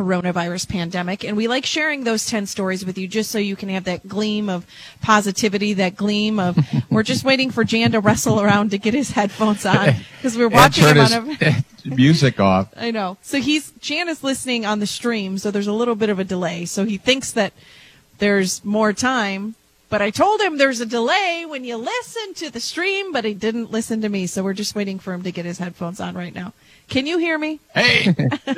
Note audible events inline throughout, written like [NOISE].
coronavirus pandemic. And we like sharing those 10 stories with you just so you can have that gleam of positivity, that gleam of, [LAUGHS] we're just waiting for Jan to wrestle around to get his headphones on because we're watching him on a. [LAUGHS] music off. [LAUGHS] I know. So he's, Jan is listening on the stream, so there's a little bit of a delay. So he thinks that there's more time. But I told him there's a delay when you listen to the stream, but he didn't listen to me. So we're just waiting for him to get his headphones on right now. Can you hear me? Hey. [LAUGHS]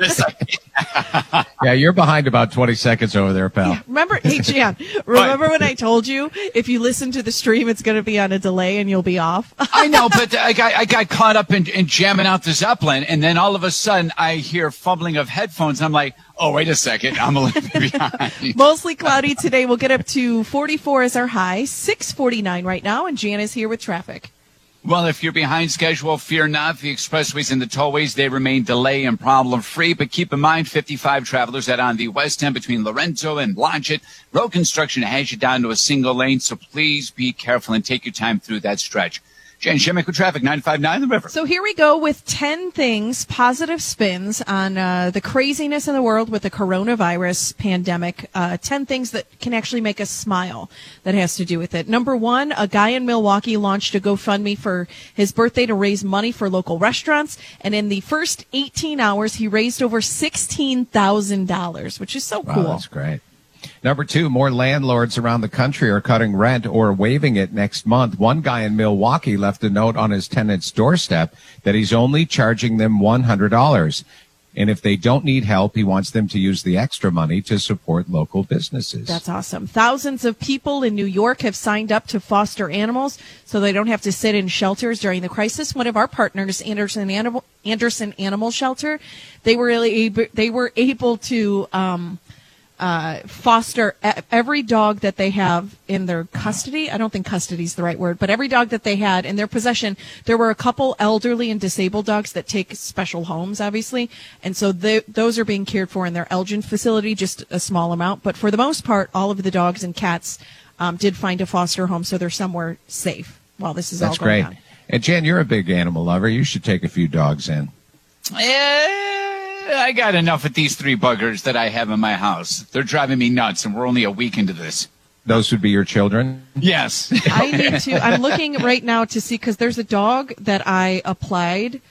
yeah, you're behind about 20 seconds over there, pal. Yeah, remember, hey, Jan, [LAUGHS] remember when I told you if you listen to the stream, it's going to be on a delay and you'll be off? [LAUGHS] I know, but I got, I got caught up in, in jamming out the Zeppelin, and then all of a sudden I hear fumbling of headphones. I'm like, oh, wait a second. I'm a little behind. [LAUGHS] Mostly cloudy today. We'll get up to 44 as our high, 649 right now, and Jan is here with traffic. Well, if you're behind schedule, fear not. The expressways and the tollways, they remain delay and problem free. But keep in mind, 55 travelers that on the west end between Lorenzo and Blodgett. Road construction has you down to a single lane. So please be careful and take your time through that stretch. Jen Shemick with traffic, 959 The River. So here we go with 10 things, positive spins on uh, the craziness in the world with the coronavirus pandemic. Uh, 10 things that can actually make us smile that has to do with it. Number one, a guy in Milwaukee launched a GoFundMe for his birthday to raise money for local restaurants. And in the first 18 hours, he raised over $16,000, which is so wow, cool. That's great. Number two, more landlords around the country are cutting rent or waiving it next month. One guy in Milwaukee left a note on his tenant's doorstep that he's only charging them $100. And if they don't need help, he wants them to use the extra money to support local businesses. That's awesome. Thousands of people in New York have signed up to foster animals so they don't have to sit in shelters during the crisis. One of our partners, Anderson Animal, Anderson Animal Shelter, they were really able, they were able to, um, uh, foster every dog that they have in their custody. I don't think custody is the right word, but every dog that they had in their possession. There were a couple elderly and disabled dogs that take special homes, obviously, and so they, those are being cared for in their Elgin facility, just a small amount. But for the most part, all of the dogs and cats um, did find a foster home, so they're somewhere safe while this is That's all going great. on. And Jen, you're a big animal lover. You should take a few dogs in. Yeah I got enough of these three buggers that I have in my house. They're driving me nuts, and we're only a week into this. Those would be your children? Yes. [LAUGHS] I need to. I'm looking right now to see because there's a dog that I applied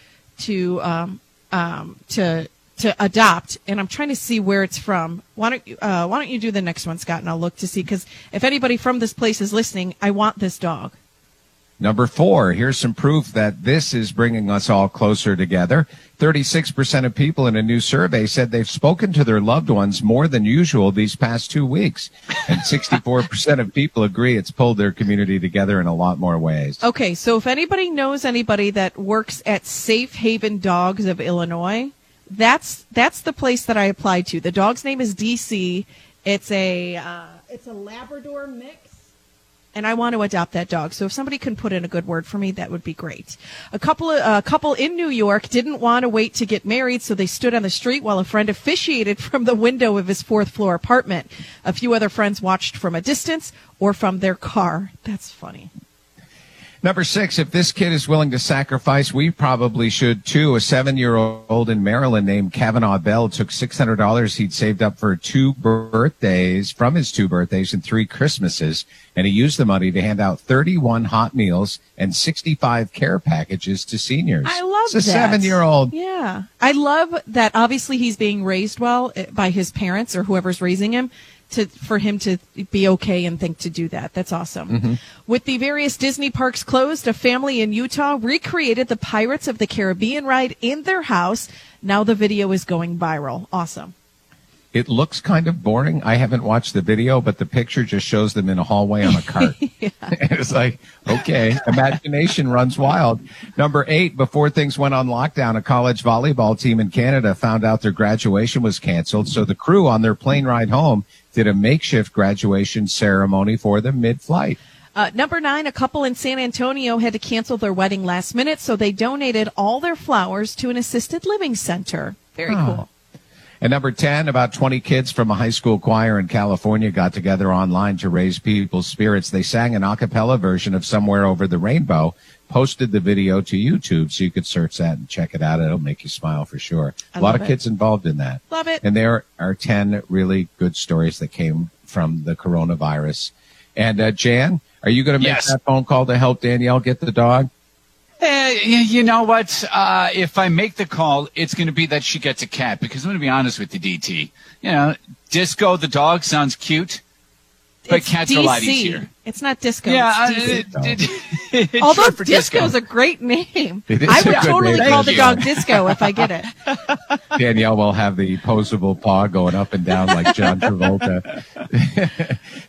to um, um, to to adopt, and I'm trying to see where it's from. Why don't you uh, Why don't you do the next one, Scott, and I'll look to see because if anybody from this place is listening, I want this dog. Number four, here's some proof that this is bringing us all closer together. 36% of people in a new survey said they've spoken to their loved ones more than usual these past two weeks. And [LAUGHS] 64% of people agree it's pulled their community together in a lot more ways. Okay, so if anybody knows anybody that works at Safe Haven Dogs of Illinois, that's that's the place that I applied to. The dog's name is DC. It's a uh, it's a Labrador mix and I want to adopt that dog. So if somebody can put in a good word for me, that would be great. A couple of, a couple in New York didn't want to wait to get married, so they stood on the street while a friend officiated [LAUGHS] from the window of his fourth floor apartment. A few other friends watched from a distance or from their car. That's funny. Number six, if this kid is willing to sacrifice, we probably should too. A seven year old in Maryland named Cavanaugh Bell took $600 he'd saved up for two birthdays, from his two birthdays and three Christmases, and he used the money to hand out 31 hot meals and 65 care packages to seniors. I love it's a seven year old. Yeah. I love that obviously he's being raised well eh, by his parents or whoever's raising him to for him to be okay and think to do that. That's awesome. Mm-hmm. With the various Disney parks closed, a family in Utah recreated the Pirates of the Caribbean ride in their house. Now the video is going viral. Awesome. It looks kind of boring. I haven't watched the video, but the picture just shows them in a hallway on a cart. [LAUGHS] [LAUGHS] it's like, okay, imagination runs wild. Number eight, before things went on lockdown, a college volleyball team in Canada found out their graduation was canceled. So the crew on their plane ride home did a makeshift graduation ceremony for them mid-flight. Uh, number nine, a couple in San Antonio had to cancel their wedding last minute, so they donated all their flowers to an assisted living center. Very oh. cool. And number 10, about 20 kids from a high school choir in California got together online to raise people's spirits. They sang an a cappella version of Somewhere Over the Rainbow, posted the video to YouTube so you could search that and check it out. It'll make you smile for sure. I a lot of it. kids involved in that. Love it. And there are 10 really good stories that came from the coronavirus. And uh, Jan, are you going to make Yes. that phone call to help Danielle get the dog? Eh, you know what? Uh, if I make the call, it's going to be that she gets a cat because I'm going to be honest with you, DT. You know, Disco the dog sounds cute, but It's cats DC. are a lot easier. It's not disco. Yeah, it's DC. uh, it- it- [LAUGHS] Although disco. disco is a great name. It is I a would totally name. call the Thank dog disco if I get it. [LAUGHS] Danielle will have the posable paw going up and down like John [LAUGHS] Travolta.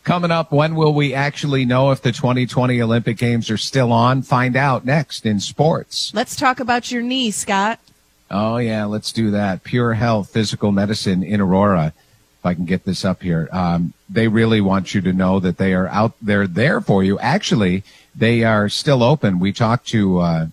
Coming up, when will we actually know if the 2020 Olympic Games are still on? Find out next in sports. Let's talk about your knee, Scott. Oh yeah, let's do that. Pure Health Physical Medicine in Aurora. If I can get this up here, um, they really want you to know that they are out. They're there for you. Actually, they are still open. We talked to uh,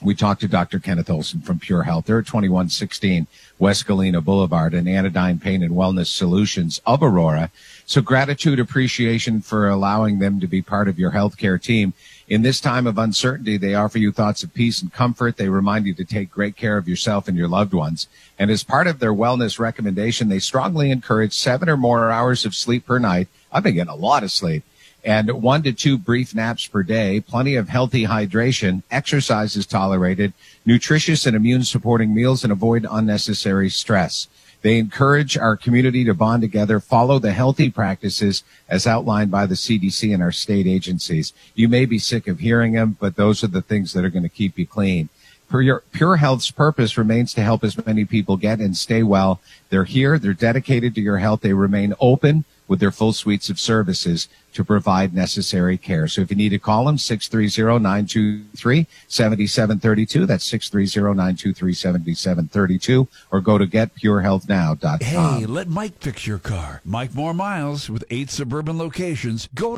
we talked to Dr. Kenneth Olson from Pure Health. They're at 2116 West Galena Boulevard and Anodyne Pain and Wellness Solutions of Aurora. So gratitude, appreciation for allowing them to be part of your healthcare team. In this time of uncertainty, they offer you thoughts of peace and comfort. They remind you to take great care of yourself and your loved ones. And as part of their wellness recommendation, they strongly encourage seven or more hours of sleep per night. I've been getting a lot of sleep and one to two brief naps per day, plenty of healthy hydration, exercise is tolerated, nutritious and immune supporting meals, and avoid unnecessary stress. They encourage our community to bond together, follow the healthy practices as outlined by the CDC and our state agencies. You may be sick of hearing them, but those are the things that are going to keep you clean. Pure, Pure Health's purpose remains to help as many people get and stay well. They're here. They're dedicated to your health. They remain open with their full suites of services to provide necessary care. So if you need to call them, 630-923-7732. That's 630-923-7732 or go to getpurehealthnow.com. Hey, let Mike fix your car. Mike More Miles with eight suburban locations. Go to